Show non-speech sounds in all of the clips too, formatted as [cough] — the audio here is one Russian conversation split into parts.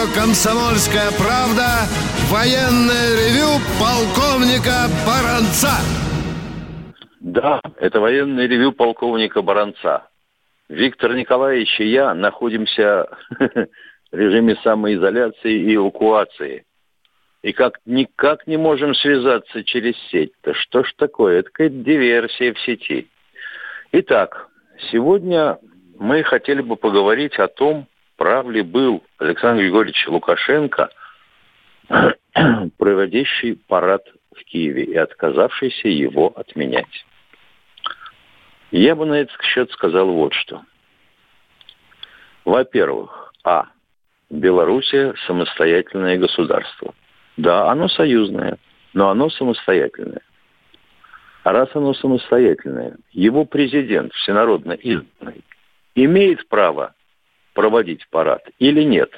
радио «Комсомольская правда» военное ревю полковника Баранца. Да, это военное ревю полковника Баранца. Виктор Николаевич и я находимся [laughs] в режиме самоизоляции и эвакуации. И как никак не можем связаться через сеть-то. Что ж такое? Это какая-то диверсия в сети. Итак, сегодня мы хотели бы поговорить о том, прав ли был Александр Григорьевич Лукашенко, [clears throat] проводящий парад в Киеве и отказавшийся его отменять. Я бы на этот счет сказал вот что. Во-первых, а. Белоруссия самостоятельное государство. Да, оно союзное, но оно самостоятельное. А раз оно самостоятельное, его президент, всенародно избранный, имеет право проводить парад или нет?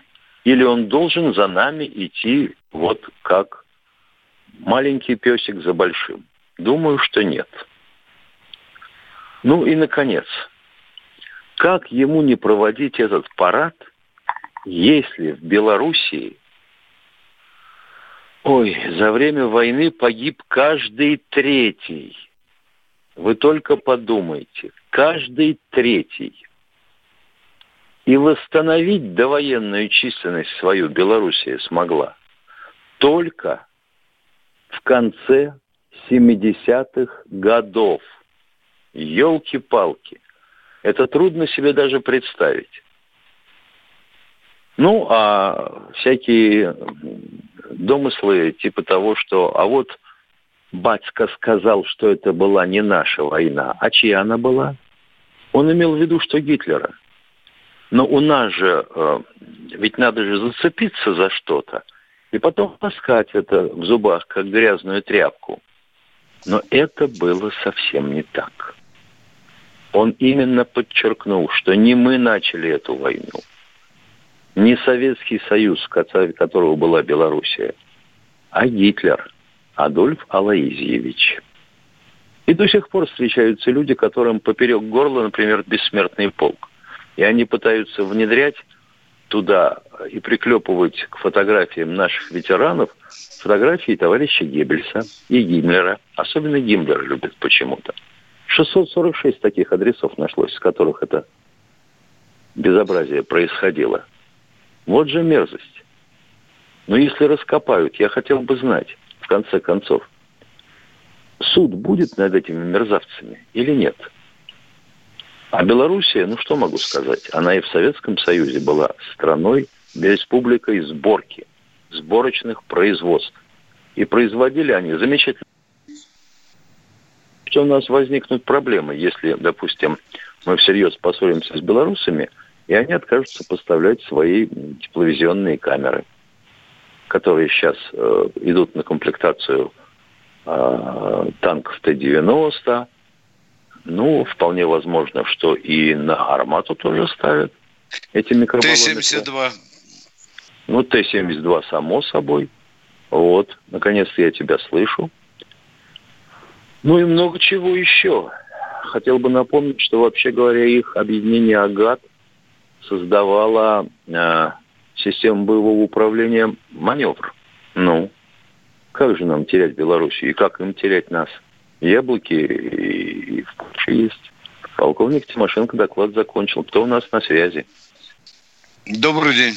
Или он должен за нами идти вот как маленький песик за большим? Думаю, что нет. Ну и, наконец, как ему не проводить этот парад, если в Белоруссии, ой, за время войны погиб каждый третий. Вы только подумайте, каждый третий. И восстановить довоенную численность свою Белоруссия смогла только в конце 70-х годов. Елки-палки. Это трудно себе даже представить. Ну, а всякие домыслы типа того, что а вот батька сказал, что это была не наша война, а чья она была? Он имел в виду, что Гитлера. Но у нас же, э, ведь надо же зацепиться за что-то и потом таскать это в зубах, как грязную тряпку. Но это было совсем не так. Он именно подчеркнул, что не мы начали эту войну, не Советский Союз, которого была Белоруссия, а Гитлер, Адольф Алаизьевич. И до сих пор встречаются люди, которым поперек горла, например, бессмертный полк. И они пытаются внедрять туда и приклепывать к фотографиям наших ветеранов фотографии товарища Геббельса и Гиммлера. Особенно Гиммлер любит почему-то. 646 таких адресов нашлось, с которых это безобразие происходило. Вот же мерзость. Но если раскопают, я хотел бы знать, в конце концов, суд будет над этими мерзавцами или нет? А Белоруссия, ну что могу сказать, она и в Советском Союзе была страной, республикой сборки, сборочных производств. И производили они замечательно. Что у нас возникнут проблемы, если, допустим, мы всерьез поссоримся с белорусами, и они откажутся поставлять свои тепловизионные камеры, которые сейчас э, идут на комплектацию э, танков Т-90, ну, вполне возможно, что и на армату тоже ставят эти микробаллонные. Т-72. Ну, Т-72, само собой. Вот, наконец-то я тебя слышу. Ну и много чего еще. Хотел бы напомнить, что, вообще говоря, их объединение «Агат» создавало э, систему боевого управления «Маневр». Ну, как же нам терять Белоруссию и как им терять нас? Яблоки и в куче есть. Полковник Тимошенко доклад закончил. Кто у нас на связи? Добрый день.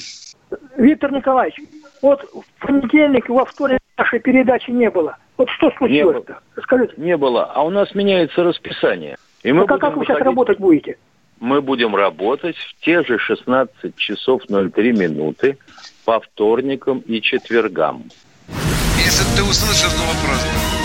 Виктор Николаевич, вот в понедельник, во вторник нашей передачи не было. Вот что случилось-то? Скажите. Не было. А у нас меняется расписание. И мы а как, как вы сейчас работать будете? Мы будем работать в те же 16 часов 03 минуты по вторникам и четвергам. Если ты услышал вопрос,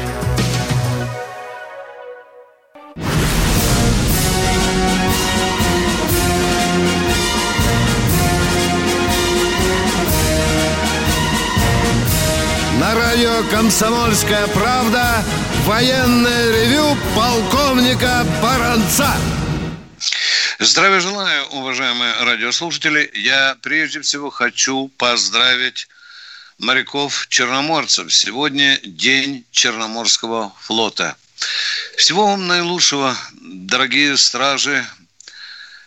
Радио «Комсомольская правда» Военное ревю полковника Баранца. Здравия желаю, уважаемые радиослушатели. Я прежде всего хочу поздравить моряков-черноморцев. Сегодня день Черноморского флота. Всего вам наилучшего, дорогие стражи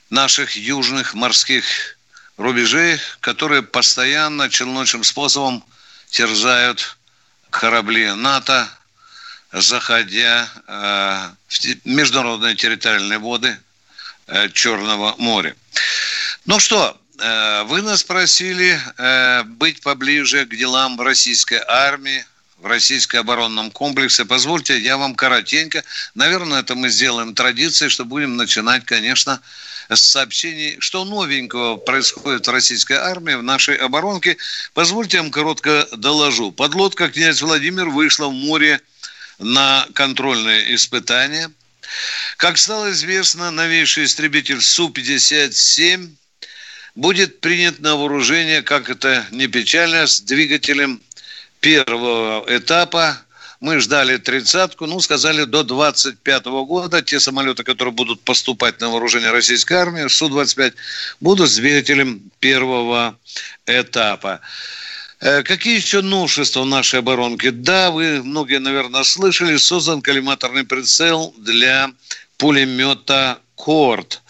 наших южных морских рубежей, которые постоянно челночным способом терзают корабли НАТО, заходя э, в международные территориальные воды э, Черного моря. Ну что, э, вы нас просили быть поближе к делам российской армии, в российском оборонном комплексе. Позвольте, я вам коротенько. Наверное, это мы сделаем традицией, что будем начинать, конечно, с сообщений, что новенького происходит в российской армии, в нашей оборонке. Позвольте, я вам коротко доложу. Подлодка «Князь Владимир» вышла в море на контрольные испытания. Как стало известно, новейший истребитель Су-57 будет принят на вооружение, как это не печально, с двигателем первого этапа. Мы ждали тридцатку, ну, сказали, до 25 года те самолеты, которые будут поступать на вооружение российской армии, Су-25, будут с двигателем первого этапа. Э, какие еще новшества в нашей оборонке? Да, вы многие, наверное, слышали, создан коллиматорный прицел для пулемета «Корт».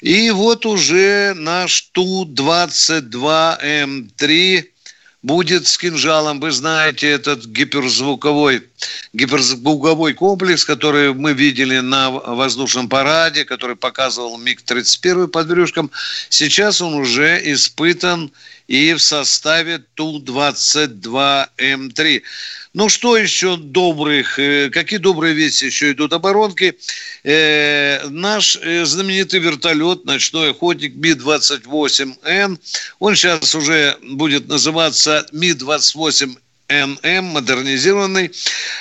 И вот уже наш Ту-22М3 будет с кинжалом. Вы знаете этот гиперзвуковой, гиперзвуковой комплекс, который мы видели на воздушном параде, который показывал МиГ-31 под брюшком. Сейчас он уже испытан и в составе Ту-22М3. Ну, что еще добрых, э, какие добрые вести еще идут оборонки? Э, наш э, знаменитый вертолет, ночной охотник Ми-28Н, он сейчас уже будет называться Ми-28 НМ, модернизированный,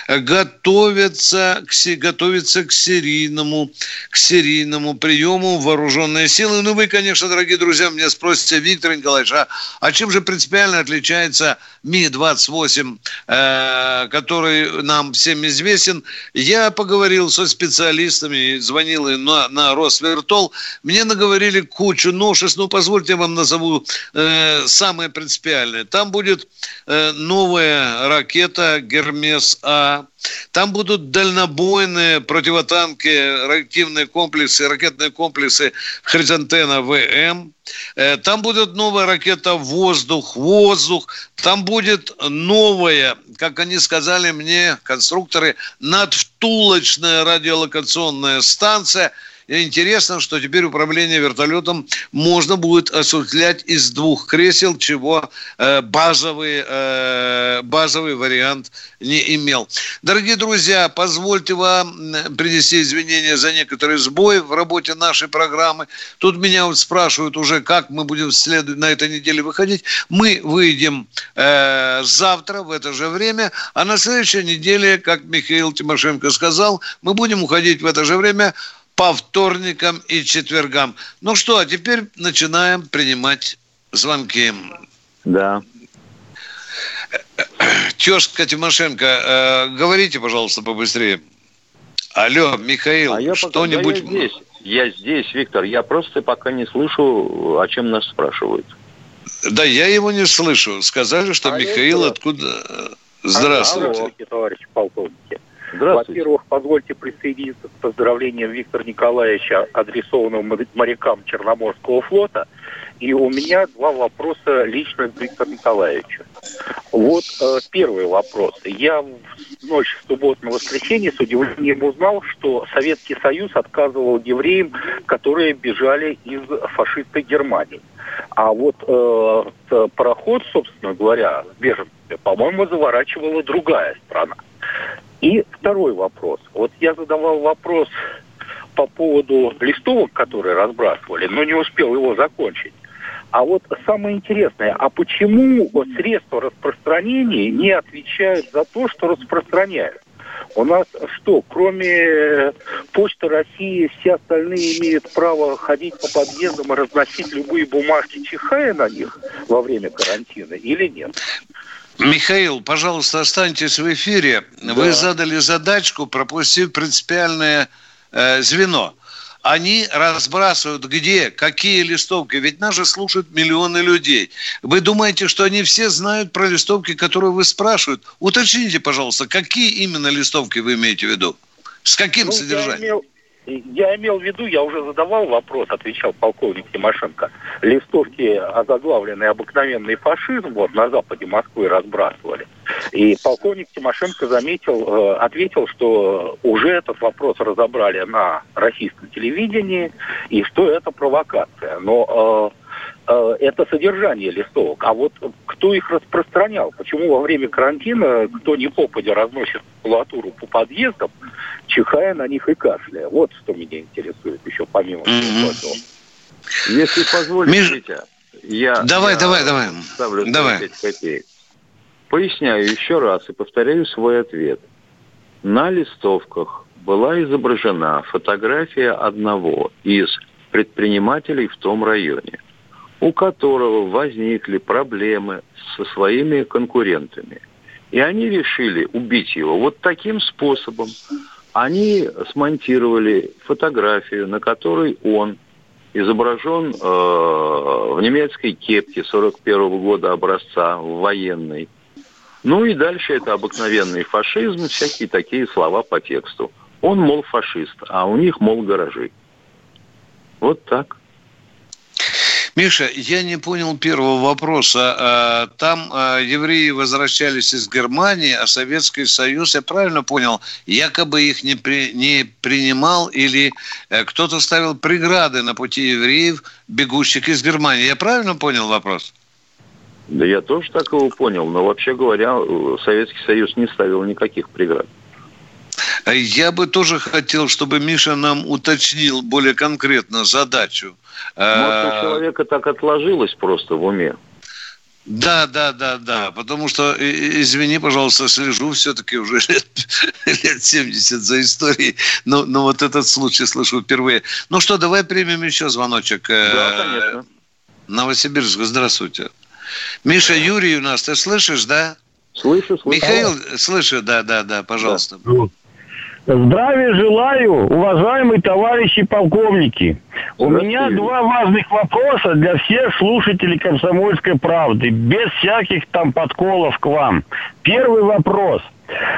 готовится к, готовится к серийному, к серийному приему вооруженные силы. Ну, вы, конечно, дорогие друзья, меня спросите, Виктор Николаевич, а, а чем же принципиально отличается Ми-28, э, который нам всем известен? Я поговорил со специалистами, звонил на, на Росвертол, мне наговорили кучу новшеств, ну, позвольте я вам назову э, самое принципиальное. Там будет э, ракета «Гермес-А». Там будут дальнобойные противотанки, реактивные комплексы, ракетные комплексы «Хризантена ВМ». Э, там будет новая ракета «Воздух», «Воздух». Там будет новая, как они сказали мне, конструкторы, надвтулочная радиолокационная станция – интересно, что теперь управление вертолетом можно будет осуществлять из двух кресел, чего э, базовый, э, базовый вариант не имел. Дорогие друзья, позвольте вам принести извинения за некоторые сбои в работе нашей программы. Тут меня вот спрашивают уже, как мы будем на этой неделе выходить. Мы выйдем э, завтра в это же время, а на следующей неделе, как Михаил Тимошенко сказал, мы будем уходить в это же время по вторникам и четвергам. Ну что, а теперь начинаем принимать звонки. Да. Тезка Тимошенко, э, говорите, пожалуйста, побыстрее. Алло, Михаил, а что-нибудь... Я здесь, я здесь, Виктор. Я просто пока не слышу, о чем нас спрашивают. Да, я его не слышу. Сказали, что а Михаил откуда... Здравствуйте. Алло, товарищ полковники. Во-первых, позвольте присоединиться к поздравлениям Виктора Николаевича, адресованным морякам Черноморского флота. И у меня два вопроса лично к Виктору Николаевичу. Вот э, первый вопрос. Я в ночь с субботы на воскресенье с удивлением узнал, что Советский Союз отказывал евреям, которые бежали из фашистской Германии. А вот э, пароход, собственно говоря, с беженцами, по-моему, заворачивала другая страна. И второй вопрос. Вот я задавал вопрос по поводу листовок, которые разбрасывали, но не успел его закончить. А вот самое интересное, а почему средства распространения не отвечают за то, что распространяют? У нас что, кроме Почты России, все остальные имеют право ходить по подъездам и разносить любые бумажки, чихая на них во время карантина или нет? Михаил, пожалуйста, останьтесь в эфире. Да. Вы задали задачку, пропустив принципиальное э, звено. они разбрасывают где, какие листовки. Ведь нас же слушают миллионы людей. Вы думаете, что они все знают про листовки, которые вы спрашивают? Уточните, пожалуйста, какие именно листовки вы имеете в виду? С каким ну, содержанием? Я имел, я имел в виду, я уже задавал вопрос, отвечал полковник Тимошенко. Листовки, озаглавленные «Обыкновенный фашизм», вот на западе Москвы разбрасывали. И полковник Тимошенко заметил, э, ответил, что уже этот вопрос разобрали на российском телевидении, и что это провокация. Но э, Э, это содержание листовок. А вот кто их распространял? Почему во время карантина кто не попадя разносит макулатуру по подъездам, чихая на них и кашляя? Вот что меня интересует еще помимо всего этого. Если позволите. Витя, я, давай, я давай, давай. ставлю давай. 5 копеек. Поясняю еще раз и повторяю свой ответ. На листовках была изображена фотография одного из предпринимателей в том районе – у которого возникли проблемы со своими конкурентами. И они решили убить его вот таким способом. Они смонтировали фотографию, на которой он изображен э, в немецкой кепке 41 -го года образца, в военной. Ну и дальше это обыкновенный фашизм, всякие такие слова по тексту. Он, мол, фашист, а у них, мол, гаражи. Вот так. Миша, я не понял первого вопроса. А, там а, евреи возвращались из Германии, а Советский Союз, я правильно понял, якобы их не, при, не принимал или э, кто-то ставил преграды на пути евреев, бегущих из Германии. Я правильно понял вопрос? Да я тоже так его понял, но вообще говоря, Советский Союз не ставил никаких преград. Я бы тоже хотел, чтобы Миша нам уточнил более конкретно задачу. Может, у э, человека так отложилось просто в уме. Да, да, да, да. Потому что, извини, пожалуйста, слежу все-таки уже [laughs] лет, лет 70 за историей. Но, но вот этот случай слышу впервые. Ну что, давай примем еще звоночек. Э, да, конечно. Новосибирск, здравствуйте. Миша, Юрий у нас, ты слышишь, да? Слышу, слышу. Михаил, слышу, да, да, да, пожалуйста. Да. Здравия желаю, уважаемые товарищи полковники. У меня два важных вопроса для всех слушателей «Комсомольской правды», без всяких там подколов к вам. Первый вопрос.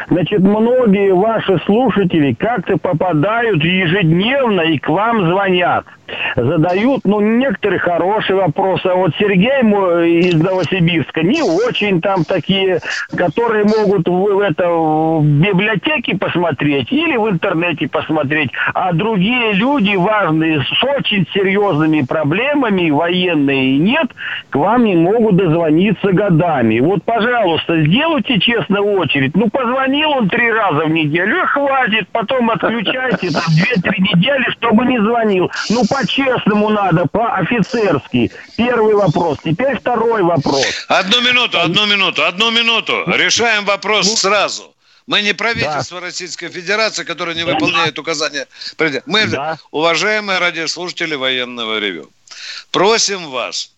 Значит, многие ваши слушатели как-то попадают ежедневно и к вам звонят. Задают, ну, некоторые хорошие вопросы. А вот Сергей мой из Новосибирска не очень там такие, которые могут в, это, в библиотеке посмотреть или в интернете посмотреть. А другие люди важные, с очень серьезными проблемами, военные нет, к вам не могут дозвониться годами. Вот, пожалуйста, сделайте честно очередь. Ну, позвонил он три раза в неделю, и хватит, потом отключайте там две-три недели, чтобы не звонил. Ну, по-честному надо, по-офицерски. Первый вопрос. Теперь второй вопрос. Одну минуту, одну минуту, одну минуту. Решаем вопрос ну, сразу. Мы не правительство да. Российской Федерации, которое не выполняет указания. Мы да. уважаемые радиослушатели военного ревю. Просим вас,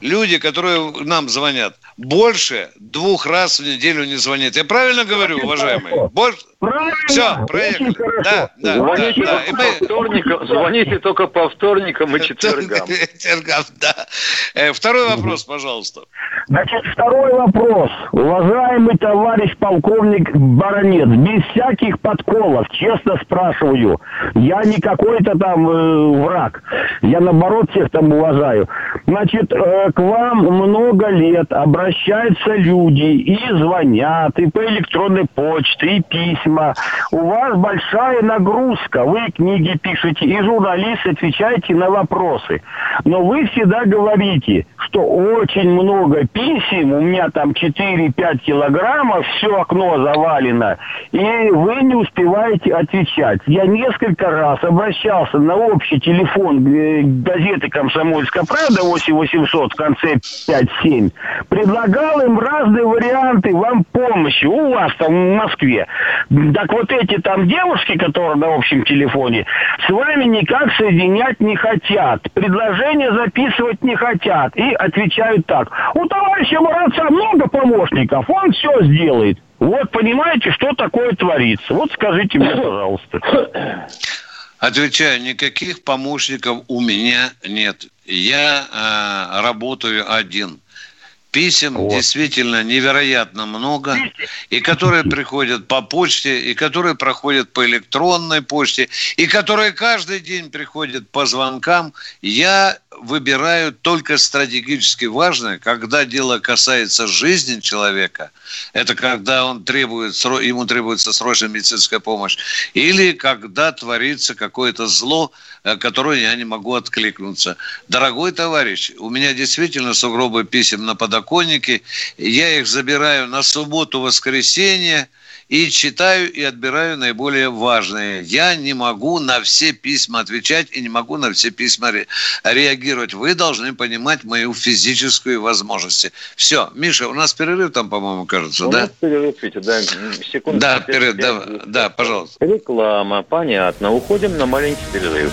люди, которые нам звонят, больше двух раз в неделю не звонит. Я правильно говорю, уважаемые? Больше... Правильно. Все, проехали. Да, да, звоните, да, да. Мы... вторникам, звоните только по вторникам и [laughs] четвергам. Четвергам, да. Э, второй вопрос, пожалуйста. Значит, второй вопрос. Уважаемый товарищ полковник Баронец, без всяких подколов, честно спрашиваю, я не какой-то там э, враг. Я, наоборот, всех там уважаю. Значит, э, к вам много лет обращаются люди и звонят, и по электронной почте, и письма письма, у вас большая нагрузка, вы книги пишете, и журналисты отвечаете на вопросы. Но вы всегда говорите, что очень много писем, у меня там 4-5 килограммов, все окно завалено, и вы не успеваете отвечать. Я несколько раз обращался на общий телефон э, газеты «Комсомольская правда» 8800 в конце 5-7, предлагал им разные варианты вам помощи у вас там в Москве. Так вот эти там девушки, которые на общем телефоне, с вами никак соединять не хотят. Предложения записывать не хотят. И отвечают так. У товарища Маранца много помощников, он все сделает. Вот понимаете, что такое творится. Вот скажите мне, [coughs] пожалуйста. Отвечаю, никаких помощников у меня нет. Я э, работаю один писем вот. действительно невероятно много, и которые приходят по почте, и которые проходят по электронной почте, и которые каждый день приходят по звонкам. Я выбираю только стратегически важное, когда дело касается жизни человека, это когда он требует, ему требуется срочная медицинская помощь, или когда творится какое-то зло, э, которое я не могу откликнуться. Дорогой товарищ, у меня действительно сугробы писем на подоконнике, я их забираю на субботу-воскресенье, и читаю и отбираю наиболее важные. Я не могу на все письма отвечать и не могу на все письма ре- реагировать. Вы должны понимать мою физическую возможность. Все, Миша, у нас перерыв там, по-моему, кажется, у да? Нас перерыв, Витя, да, секунду. Да, перерыв, да, да, пожалуйста. Реклама, понятно. Уходим на маленький перерыв.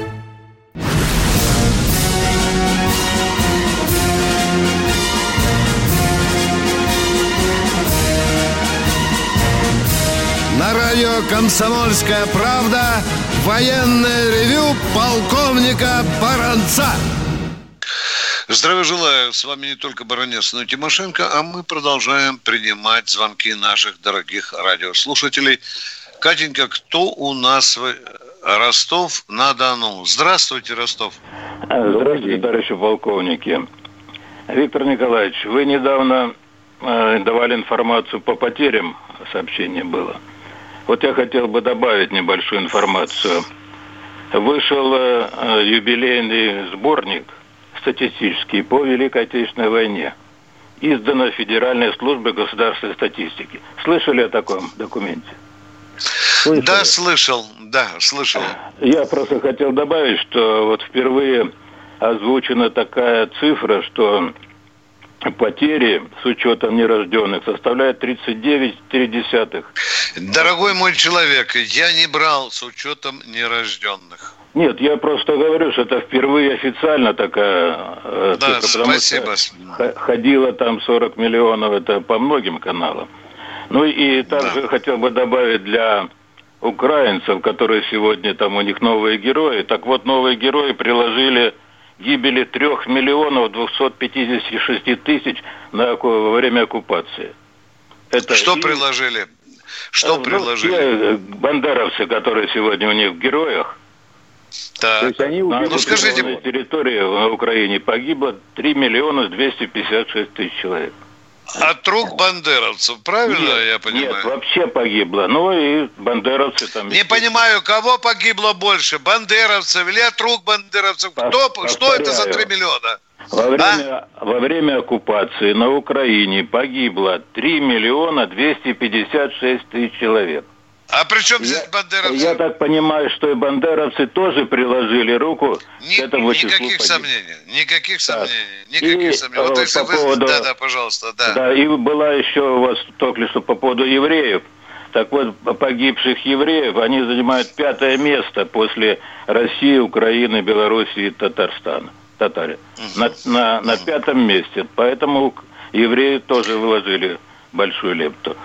Радио «Комсомольская правда» военное ревю полковника Баранца. Здравия желаю. С вами не только Баранец, но и Тимошенко, а мы продолжаем принимать звонки наших дорогих радиослушателей. Катенька, кто у нас Ростов-на-Дону? Здравствуйте, Ростов. Здравствуйте, товарищи полковники. Виктор Николаевич, вы недавно э, давали информацию по потерям, сообщение было – вот я хотел бы добавить небольшую информацию. Вышел э, юбилейный сборник статистический по Великой Отечественной войне. Издано Федеральной службой государственной статистики. Слышали о таком документе? Слышали? Да, слышал, да, слышал. Я просто хотел добавить, что вот впервые озвучена такая цифра, что потери с учетом нерожденных составляют 39,3. Дорогой мой человек, я не брал с учетом нерожденных. Нет, я просто говорю, что это впервые официально такая э, да, цифра, спасибо. что ходило там 40 миллионов, это по многим каналам. Ну и также да. хотел бы добавить для украинцев, которые сегодня там у них новые герои. Так вот, новые герои приложили гибели трех миллионов 256 тысяч на, во время оккупации. Это Что и... приложили? Что ну, приложили? Те бандеровцы, которые сегодня у них в героях, так. То есть они убили ну, скажите... на территории на Украине погибло 3 миллиона 256 тысяч человек. От рук бандеровцев, правильно нет, я понимаю? Нет, вообще погибло. Ну и бандеровцы там... Не понимаю, кого погибло больше, бандеровцев или от рук бандеровцев? Кто, Повторяю, что это за 3 миллиона? Во время, а? во время оккупации на Украине погибло 3 миллиона 256 тысяч человек. А при чем здесь бандеровцы? Я так понимаю, что и бандеровцы тоже приложили руку Ни, к этому Никаких числу сомнений. Никаких сомнений. Никаких и, сомнений. Вот если по поводу, Да, да, пожалуйста, да. Да, и была еще у вас только что по поводу евреев. Так вот, погибших евреев, они занимают пятое место после России, Украины, Белоруссии и Татарстана. Татаре. Угу. На, на, на пятом месте. Поэтому евреи тоже выложили большую лепту.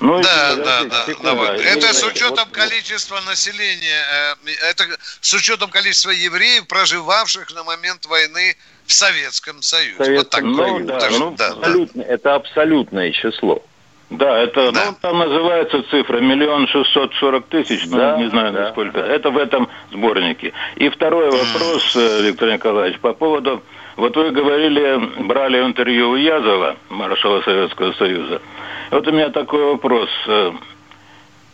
Ну, да, и, да, да, да, вот. Это с учетом количества населения, э, это с учетом количества евреев, проживавших на момент войны в Советском Союзе. Советском вот так ну, да, даже, ну, да, абсолютно, да. Это абсолютное число. Да, это, да. ну, там называется цифра миллион шестьсот сорок тысяч, ну, да, не знаю, да. сколько. Это в этом сборнике. И второй вопрос, э, Виктор Николаевич, по поводу вот вы говорили, брали интервью у Язова, маршала Советского Союза. Вот у меня такой вопрос.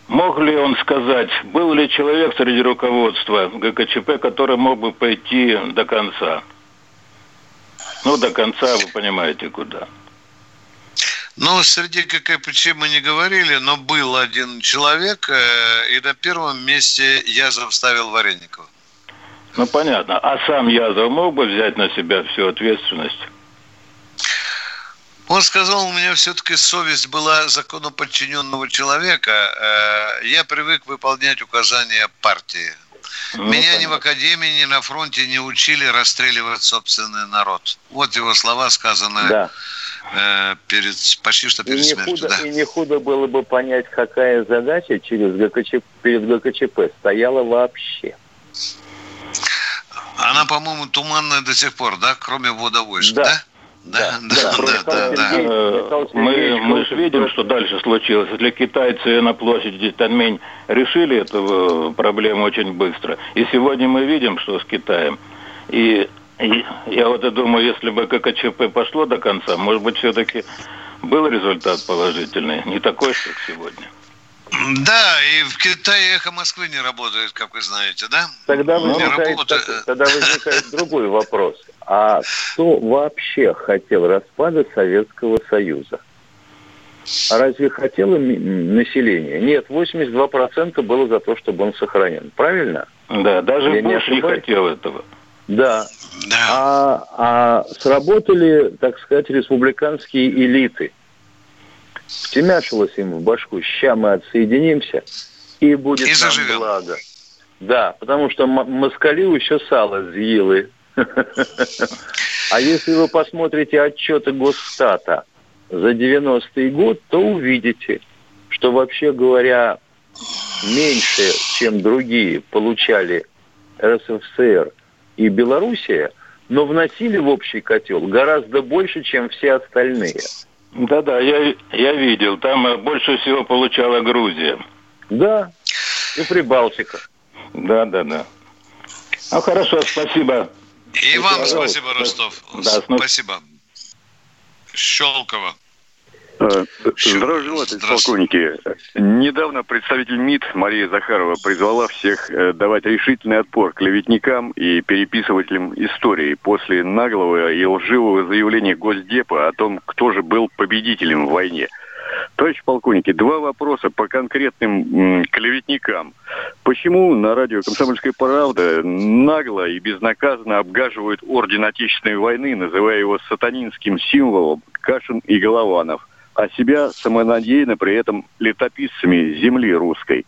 Мог ли он сказать, был ли человек среди руководства ГКЧП, который мог бы пойти до конца? Ну, до конца, вы понимаете, куда. Ну, среди ККПЧ мы не говорили, но был один человек, э, и на первом месте Язов ставил Вареникова. Ну, понятно. А сам Язов мог бы взять на себя всю ответственность? Он сказал, у меня все-таки совесть была законоподчиненного человека. Э, я привык выполнять указания партии. Ну, Меня понятно. ни в академии, ни на фронте не учили расстреливать собственный народ. Вот его слова, сказанные да. э, перед, почти что перед и смертью. Худо, да. И не худо было бы понять, какая задача через ГКЧП, перед ГКЧП стояла вообще. Она, по-моему, туманная до сих пор, да, кроме ввода войск, да? да? Да, да, да, да, да. Мы, мы же видим, что дальше случилось. Если китайцы на площади Таньмень решили эту э, проблему очень быстро. И сегодня мы видим, что с Китаем. И, и я вот и думаю, если бы ККЧП пошло до конца, может быть, все-таки был результат положительный. Не такой, как сегодня. Да, и в Китае эхо Москвы не работает, как вы знаете, да? Тогда возникает, так, тогда возникает другой вопрос. А кто вообще хотел распада Советского Союза? А разве хотело население? Нет, 82% было за то, чтобы он сохранен. Правильно? Да, даже Я Буш не, не хотел этого. Да. да. А, а сработали, так сказать, республиканские элиты – втемяшилось им в башку, ща мы отсоединимся, и будет и нам благо. Да, потому что москали еще сало съели. А если вы посмотрите отчеты Госстата за 90-й год, то увидите, что вообще говоря, меньше, чем другие, получали РСФСР и Белоруссия, но вносили в общий котел гораздо больше, чем все остальные. Да-да, я, я видел. Там э, больше всего получала Грузия. Да, и Прибалтика. Да-да-да. Ну, хорошо, спасибо. И вам спасибо, Ростов. Да, спасибо. Щелково. Э, здравия желаю, полковники. Недавно представитель МИД Мария Захарова призвала всех э, давать решительный отпор клеветникам и переписывателям истории после наглого и лживого заявления Госдепа о том, кто же был победителем в войне. Товарищ полковники, два вопроса по конкретным клеветникам. Почему на радио «Комсомольская правда» нагло и безнаказанно обгаживают орден Отечественной войны, называя его сатанинским символом Кашин и Голованов? А себя самонадеянно при этом летописцами земли русской.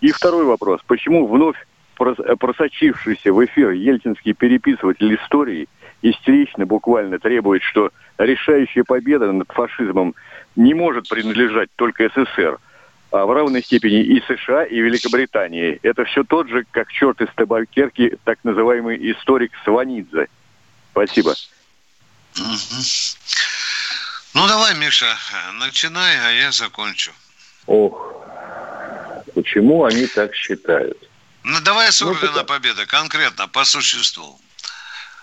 И второй вопрос. Почему вновь просочившийся в эфир ельцинский переписыватель истории истерично буквально требует, что решающая победа над фашизмом не может принадлежать только СССР, а в равной степени и США, и Великобритании. Это все тот же, как черт из табакерки, так называемый историк Сванидзе. Спасибо. Ну, давай, Миша, начинай, а я закончу. Ох, почему они так считают? Ну, давай с ордена ну, победы, конкретно, по существу.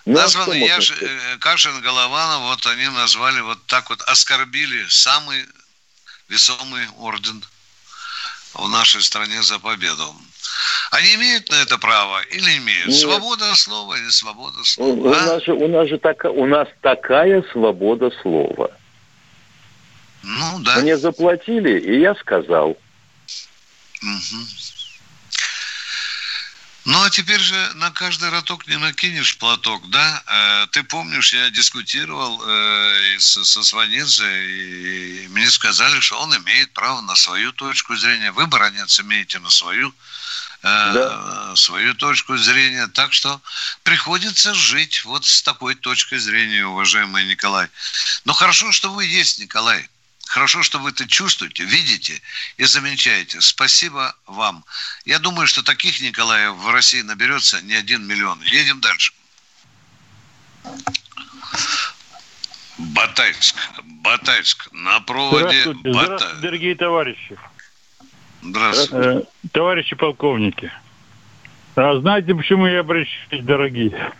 Ну, Названы а Яш... Э, Кашин, Голованов, вот они назвали, вот так вот оскорбили самый весомый орден в нашей стране за победу. Они имеют на это право или имеют? Нет. Свобода слова или свобода слова? У, а? у, нас, же, у, нас же так, у нас такая свобода слова. Ну, да. Мне заплатили, и я сказал. Угу. Ну, а теперь же на каждый роток не накинешь платок, да? Э, ты помнишь, я дискутировал э, со, со Сванидзе, и мне сказали, что он имеет право на свою точку зрения. Вы, баронец, имеете на свою, э, да. свою точку зрения. Так что приходится жить вот с такой точкой зрения, уважаемый Николай. Но хорошо, что вы есть, Николай. Хорошо, что вы это чувствуете, видите и замечаете. Спасибо вам. Я думаю, что таких Николаев в России наберется не один миллион. Едем дальше. Батайск. Батайск. На проводе здравствуйте, Бата... здравствуйте, дорогие товарищи. Здравствуйте. Э, товарищи полковники. А знаете, почему я обращаюсь, дорогие?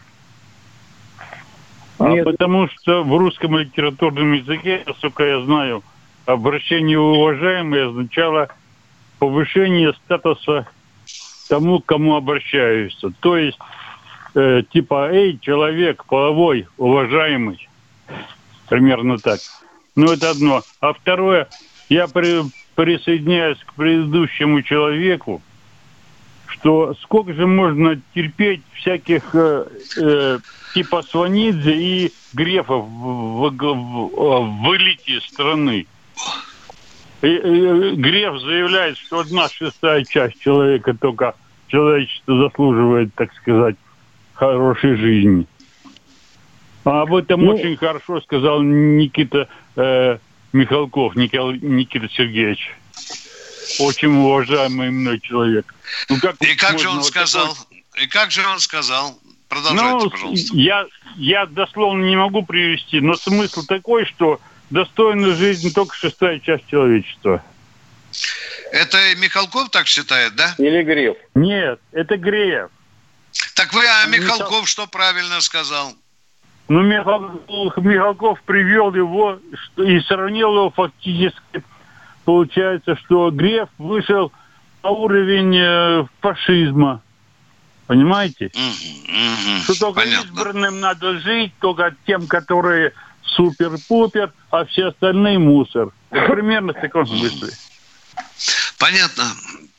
А потому что в русском литературном языке, насколько я знаю, обращение уважаемый означало повышение статуса тому, кому обращаются. То есть, э, типа, эй, человек половой, уважаемый, примерно так. Ну, это одно. А второе, я при, присоединяюсь к предыдущему человеку, что сколько же можно терпеть всяких э, э, типа Сванидзе и Грефов в, в, в, в элите страны. И, и, Греф заявляет, что одна шестая часть человека только человечество заслуживает, так сказать, хорошей жизни. А об этом ну, очень хорошо сказал Никита э, Михалков, Никол, Никита Сергеевич. Очень уважаемый мной человек. Ну, как и как же он вот сказал? Такой... И как же он сказал? Продолжайте, ну, пожалуйста. Я, я дословно не могу привести, но смысл такой, что достойна жизнь только шестая часть человечества. Это Михалков так считает, да? Или Греф? Нет, это Греф. Так вы, а Михалков Михал... что правильно сказал? Ну, Михалков, Михалков привел его и сравнил его фактически. Получается, что Греф вышел на уровень э, фашизма. Понимаете? Mm-hmm. Что только Понятно. избранным надо жить, только тем, которые супер-пупер, а все остальные мусор. Примерно в таком смысле. Понятно.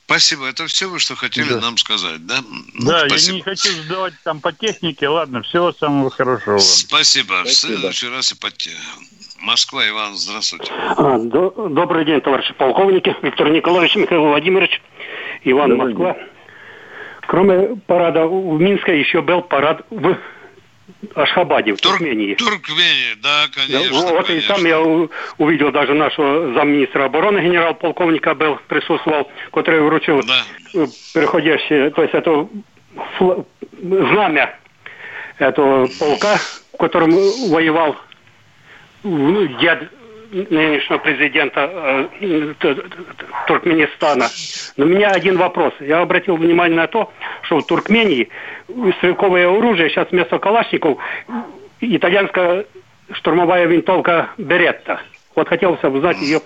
Спасибо. Это все вы, что хотели да. нам сказать, да? Ну, да, спасибо. я не хочу задавать там по технике. Ладно, всего самого хорошего. Спасибо. спасибо. В следующий раз и по Москва, Иван, здравствуйте. А, до, добрый день, товарищи полковники. Виктор Николаевич, Михаил Владимирович, Иван, добрый Москва. День. Кроме парада в Минске еще был парад в Ашхабаде, в Тур... Туркмении. Туркмении, да, конечно. Да, вот конечно. и там я увидел даже нашего замминистра обороны генерал-полковника был, присутствовал, который вручил да. Переходящее, то есть это фл... знамя этого полка, в котором воевал дед нынешнего президента э, Туркменистана. Но у меня один вопрос. Я обратил внимание на то, что в Туркмении стрелковое оружие сейчас вместо калашников итальянская штурмовая винтовка Беретта. Вот хотелось бы узнать ее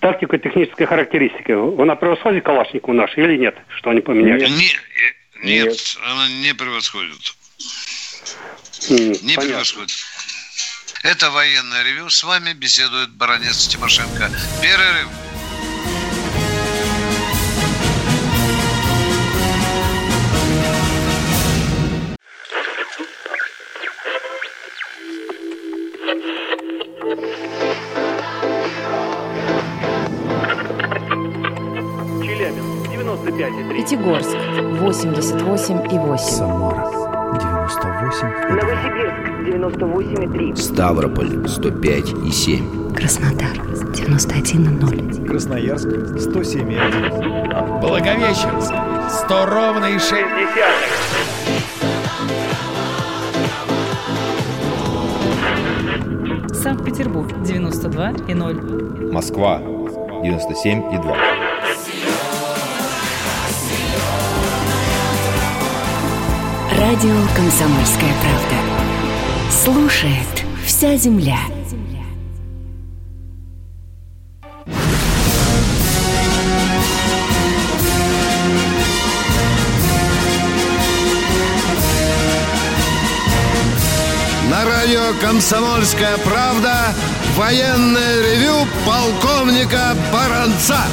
тактико-технические характеристики. Она превосходит Калашникову наш или нет? Что они поменяли? Нет, нет, нет. она не превосходит. Не Понятно. превосходит. Это военное ревю. С вами беседует баронец Тимошенко. Перерыв. Челябинск, 95,3. Пятигорск, 88,8. Самара, 98,2. Новосибирск 98,3. Ставрополь 105,7. Краснодар 91,0. Красноярск 107,1. Благовещенск 100 ровно и 6 Санкт-Петербург 92,0. Москва 97,2. Радио «Комсомольская правда». Слушает вся земля. На радио «Комсомольская правда» военное ревю полковника Баранца.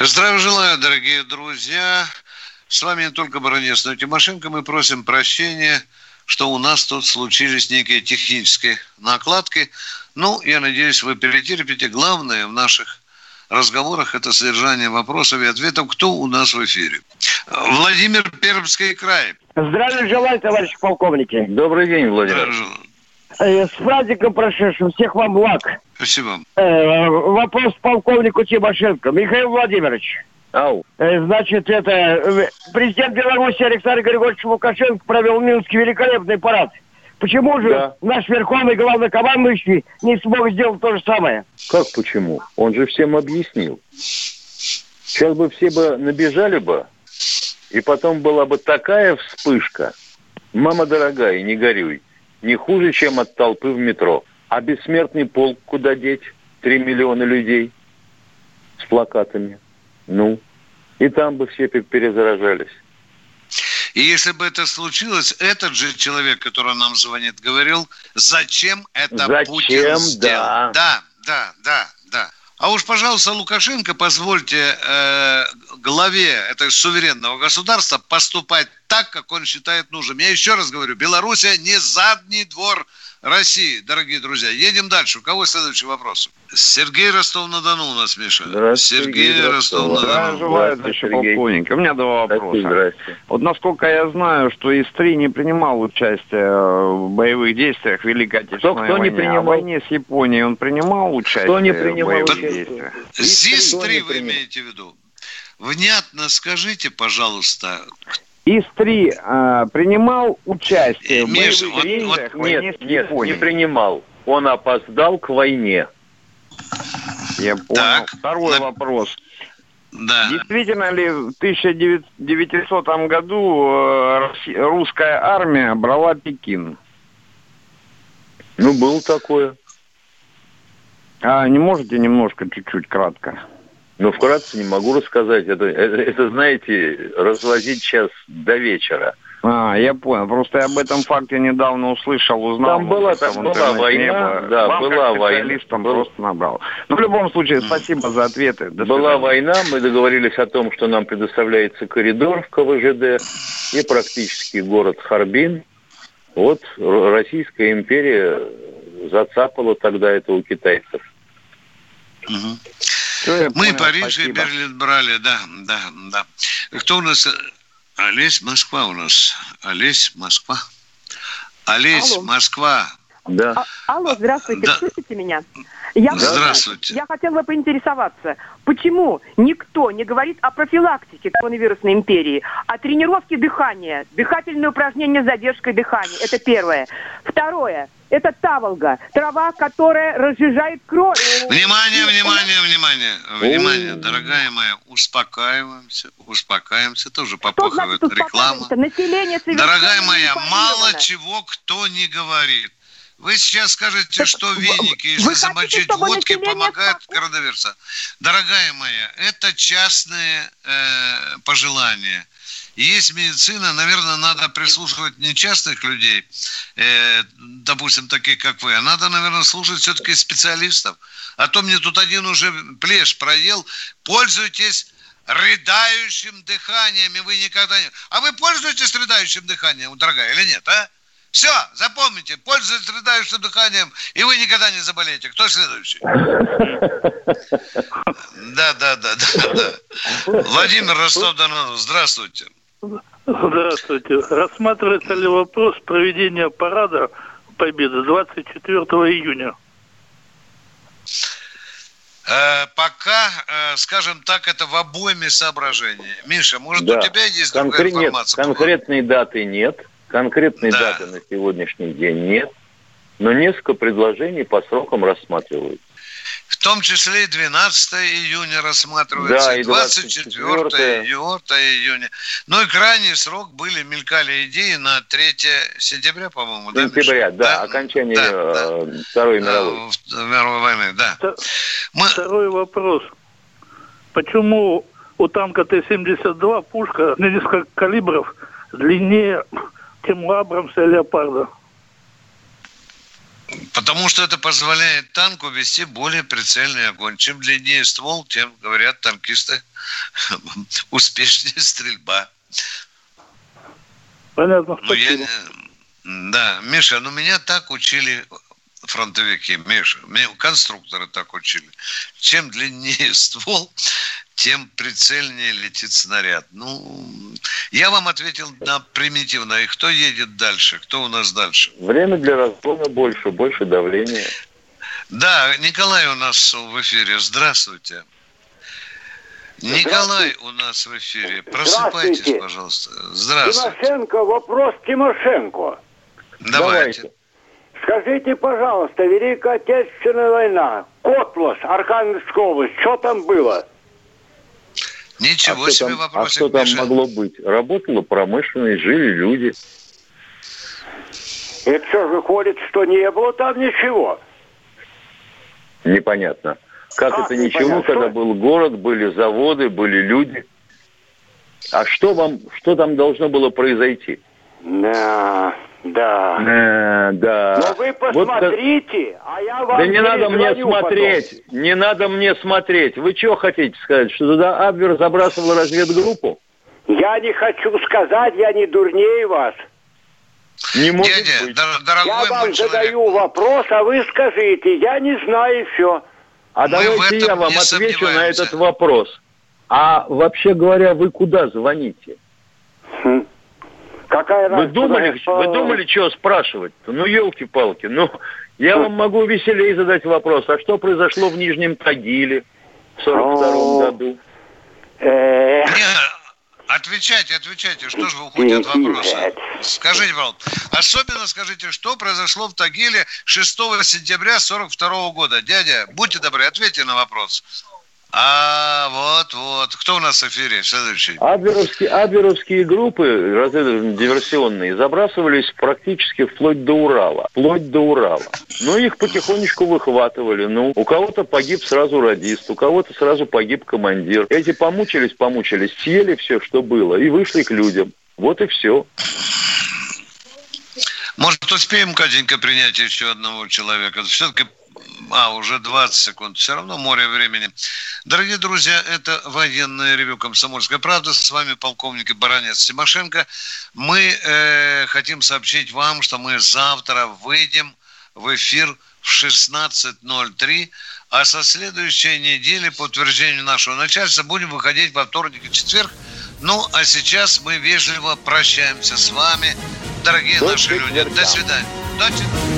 Здравия желаю, дорогие друзья. С вами не только Баранец, но и Тимошенко. Мы просим прощения, что у нас тут случились некие технические накладки. Ну, я надеюсь, вы перетерпите. Главное в наших разговорах это содержание вопросов и ответов. Кто у нас в эфире? Владимир Пермский край. Здравия желаю, товарищи полковники. Добрый день, Владимир. Э, с праздником прошедшим. Всех вам благ. Спасибо. Э, вопрос полковнику Тимошенко. Михаил Владимирович. Ау. Э, значит, это э, президент Беларуси Александр Григорьевич Лукашенко провел в Минске великолепный парад. Почему же да. наш верховный главнокомандующий не смог сделать то же самое? Как почему? Он же всем объяснил. Сейчас бы все бы набежали бы, и потом была бы такая вспышка. Мама дорогая, не горюй. Не хуже, чем от толпы в метро. А бессмертный полк куда деть? Три миллиона людей с плакатами. Ну, и там бы все перезаражались. И если бы это случилось, этот же человек, который нам звонит, говорил, зачем это Зачем, Путин сделал. да. Да, да, да, да. А уж, пожалуйста, Лукашенко, позвольте э, главе этого суверенного государства поступать так, как он считает нужным. Я еще раз говорю, Белоруссия не задний двор России, дорогие друзья. Едем дальше. У кого следующий вопрос? Сергей Ростов-на-Дону у нас, Миша. Здравствуйте, Сергей Сергей Ростов. Ростов-на-Дону. Желаю, Здравствуйте, Сергей. полковник. У меня два вопроса. Здрасте. Вот насколько я знаю, что ИС-3 не принимал участие в боевых действиях Великой Отечественной кто не войне. принимал? А в войне с Японией он принимал участие Кто не в принимал боевых участие? действиях? ЗИС-3 вы имеете в виду? Внятно скажите, пожалуйста, ИС-3 а, принимал участие в Миша, боевых вот- вот в войне Нет, нет, не принимал. Он опоздал к войне. Я понял. Так. Второй На- вопрос. да. Действительно ли в 1900 году э, русская армия брала Пекин? Ну, было такое. А не можете немножко, чуть-чуть, кратко? Но вкратце не могу рассказать. Это, это, это, знаете, развозить сейчас до вечера. А, я понял. Просто я об этом факте недавно услышал, узнал. Там была- там была война, не было. да, Вам, была как война. Был- просто набрал. Ну, в любом случае, спасибо за ответы. До Была свидания. война, мы договорились о том, что нам предоставляется коридор в КВЖД и практически город Харбин. Вот Российская империя зацапала тогда это у китайцев. Мгм. Всё, я Мы понял, Париж и спасибо. Берлин брали, да, да, да. Кто у нас? Олесь, Москва у нас. Олесь, Москва. Олесь, Алло. Москва. Да. А- алло, здравствуйте, Да. слышите меня? Я Здравствуйте. Я хотела бы поинтересоваться, почему никто не говорит о профилактике коронавирусной империи, о тренировке дыхания, дыхательные упражнения с задержкой дыхания. Это первое. Второе. Это таволга, трава, которая разжижает кровь. Внимание, внимание, внимание, внимание, дорогая моя, успокаиваемся, успокаиваемся, тоже попахивает реклама. Население Дорогая моя, мало чего кто не говорит. Вы сейчас скажете, что веники, хотите, замочить водки, население помогает от коронавируса. Дорогая моя, это частные э, пожелания. Есть медицина, наверное, надо прислушивать не частных людей, э, допустим, таких как вы, а надо, наверное, слушать все-таки специалистов. А то мне тут один уже плешь проел. Пользуйтесь рыдающим дыханием, и вы никогда не... А вы пользуетесь рыдающим дыханием, дорогая, или нет, а? Все, запомните, пользуйтесь рыдающим дыханием, и вы никогда не заболеете. Кто следующий? Да, да, да, да, да. Владимир Ростов-Дону, здравствуйте. Здравствуйте. Рассматривается ли вопрос проведения парада Победы 24 июня? Э, пока, э, скажем так, это в обойме соображений. Миша, может, Да. у тебя есть другая Конкре- нет, информация? конкретной даты нет. Конкретной Да. даты на сегодняшний день нет. Но несколько предложений по срокам рассматривают. В том числе и 12 июня рассматривается, Да, и и 24 24 4 июня. Ну и крайний срок были, мелькали идеи на 3 сентября, по-моему, да, Миша? Сентября, да, окончание э, Второй мировой. Э, в- мировой войны, да. Второй вопрос. Почему у танка Т-72 пушка на несколько калибров длиннее, чем у Абрамса и Леопарда? Потому что это позволяет танку вести более прицельный огонь. Чем длиннее ствол, тем, говорят танкисты, [laughs] успешнее стрельба. Понятно, Ну, я, не- да, Миша, ну меня так учили фронтовики, Миша, меня конструкторы так учили. Чем длиннее [laughs] ствол, тем прицельнее летит снаряд. Ну, я вам ответил на примитивно. И кто едет дальше? Кто у нас дальше? Время для разгона больше, больше давления. Да, Николай у нас в эфире. Здравствуйте. Николай у нас в эфире. Просыпайтесь, пожалуйста. Здравствуйте. Тимошенко, вопрос Тимошенко. Давайте. Скажите, пожалуйста, Великая Отечественная война, Котлас, Архангельская область, что там было? Ничего а себе там, А что там Миша. могло быть? Работала промышленность, жили люди. И что, выходит, что не было там ничего? Непонятно. Как Как это непонятно? ничего, Что? когда был город, были заводы, были люди. А что вам, что там должно было произойти? Да, да. Э, да. Но вы посмотрите, вот, а я вам Да не надо мне смотреть, потом. не надо мне смотреть. Вы что хотите сказать, что туда Абвер забрасывал разведгруппу? Я не хочу сказать, я не дурнее вас. Не может Дядя, быть. дор- дорогой Я вам человек, задаю вопрос, а вы скажите, я не знаю все. А Мы давайте я вам отвечу на этот вопрос. А вообще говоря, вы куда звоните? Какая Вы думали, что- вы думали, что спрашивать-то? Ну, елки-палки. Ну, я вам могу веселее задать вопрос. А что произошло в Нижнем Тагиле в 42 О. году? Э, Не, отвечайте, отвечайте, что же вы уходите от вопроса? Скажите, пожалуйста, особенно скажите, что произошло в Тагиле 6 сентября 42 года? Дядя, будьте добры, ответьте на вопрос. А, вот, вот. Кто у нас в эфире? Следующий. Абверовские, абверовские группы разведывательно-диверсионные забрасывались практически вплоть до Урала. Вплоть до Урала. Ну, их потихонечку выхватывали. Ну, у кого-то погиб сразу радист, у кого-то сразу погиб командир. Эти помучились, помучились, съели все, что было, и вышли к людям. Вот и все. Может, успеем, Катенька, принять еще одного человека? Все-таки а, уже 20 секунд. Все равно море времени. Дорогие друзья, это военное ревю «Комсомольская правда». С вами полковник и баронец Тимошенко. Мы э, хотим сообщить вам, что мы завтра выйдем в эфир в 16.03, а со следующей недели, по утверждению нашего начальства, будем выходить во вторник и четверг. Ну, а сейчас мы вежливо прощаемся с вами, дорогие До наши люди. четверга. До свидания. До свидания.